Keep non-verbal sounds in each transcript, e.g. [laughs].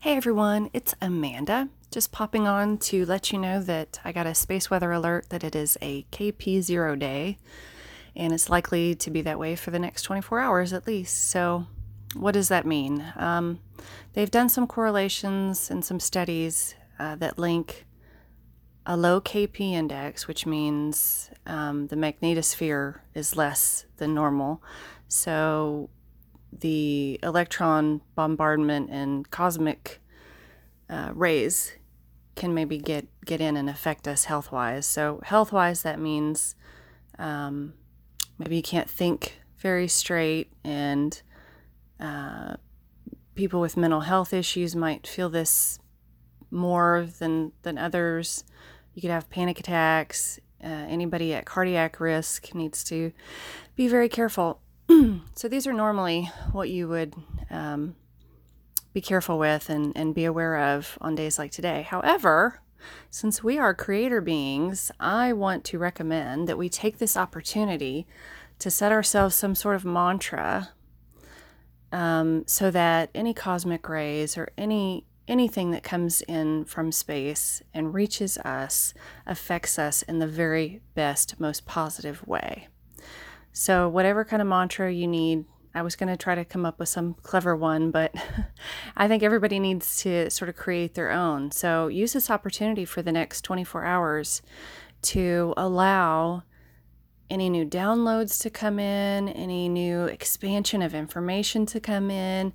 Hey everyone, it's Amanda. Just popping on to let you know that I got a space weather alert that it is a KP0 day and it's likely to be that way for the next 24 hours at least. So, what does that mean? Um, they've done some correlations and some studies uh, that link a low KP index, which means um, the magnetosphere is less than normal. So, the electron bombardment and cosmic uh, rays can maybe get get in and affect us health wise. So health wise, that means um, maybe you can't think very straight, and uh, people with mental health issues might feel this more than than others. You could have panic attacks. Uh, anybody at cardiac risk needs to be very careful [clears throat] so these are normally what you would um, be careful with and, and be aware of on days like today. However, since we are creator beings, I want to recommend that we take this opportunity to set ourselves some sort of mantra um, so that any cosmic rays or any anything that comes in from space and reaches us affects us in the very best, most positive way. So, whatever kind of mantra you need, I was going to try to come up with some clever one, but [laughs] I think everybody needs to sort of create their own. So, use this opportunity for the next 24 hours to allow any new downloads to come in, any new expansion of information to come in,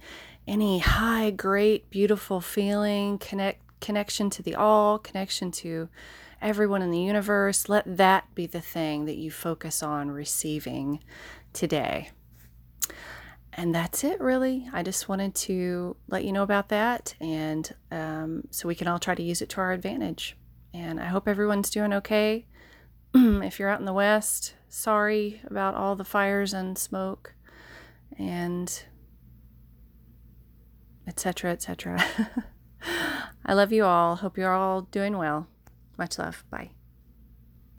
any high, great, beautiful feeling, connect connection to the all, connection to everyone in the universe. Let that be the thing that you focus on receiving today. And that's it, really. I just wanted to let you know about that, and um, so we can all try to use it to our advantage. And I hope everyone's doing okay. [clears throat] if you're out in the West, sorry about all the fires and smoke, and etc., etc. [laughs] I love you all. Hope you're all doing well. Much love. Bye.